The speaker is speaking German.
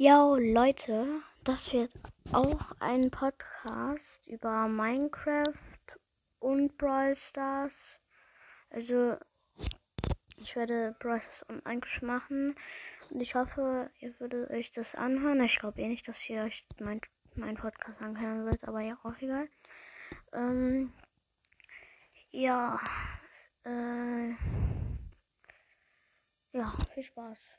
Ja, Leute, das wird auch ein Podcast über Minecraft und Brawl Stars. Also, ich werde Brawl Stars und Minecraft machen. Und ich hoffe, ihr würdet euch das anhören. Ich glaube eh nicht, dass ihr euch mein, mein Podcast anhören wird, aber ja, auch egal. Ähm, ja, äh, ja, viel Spaß.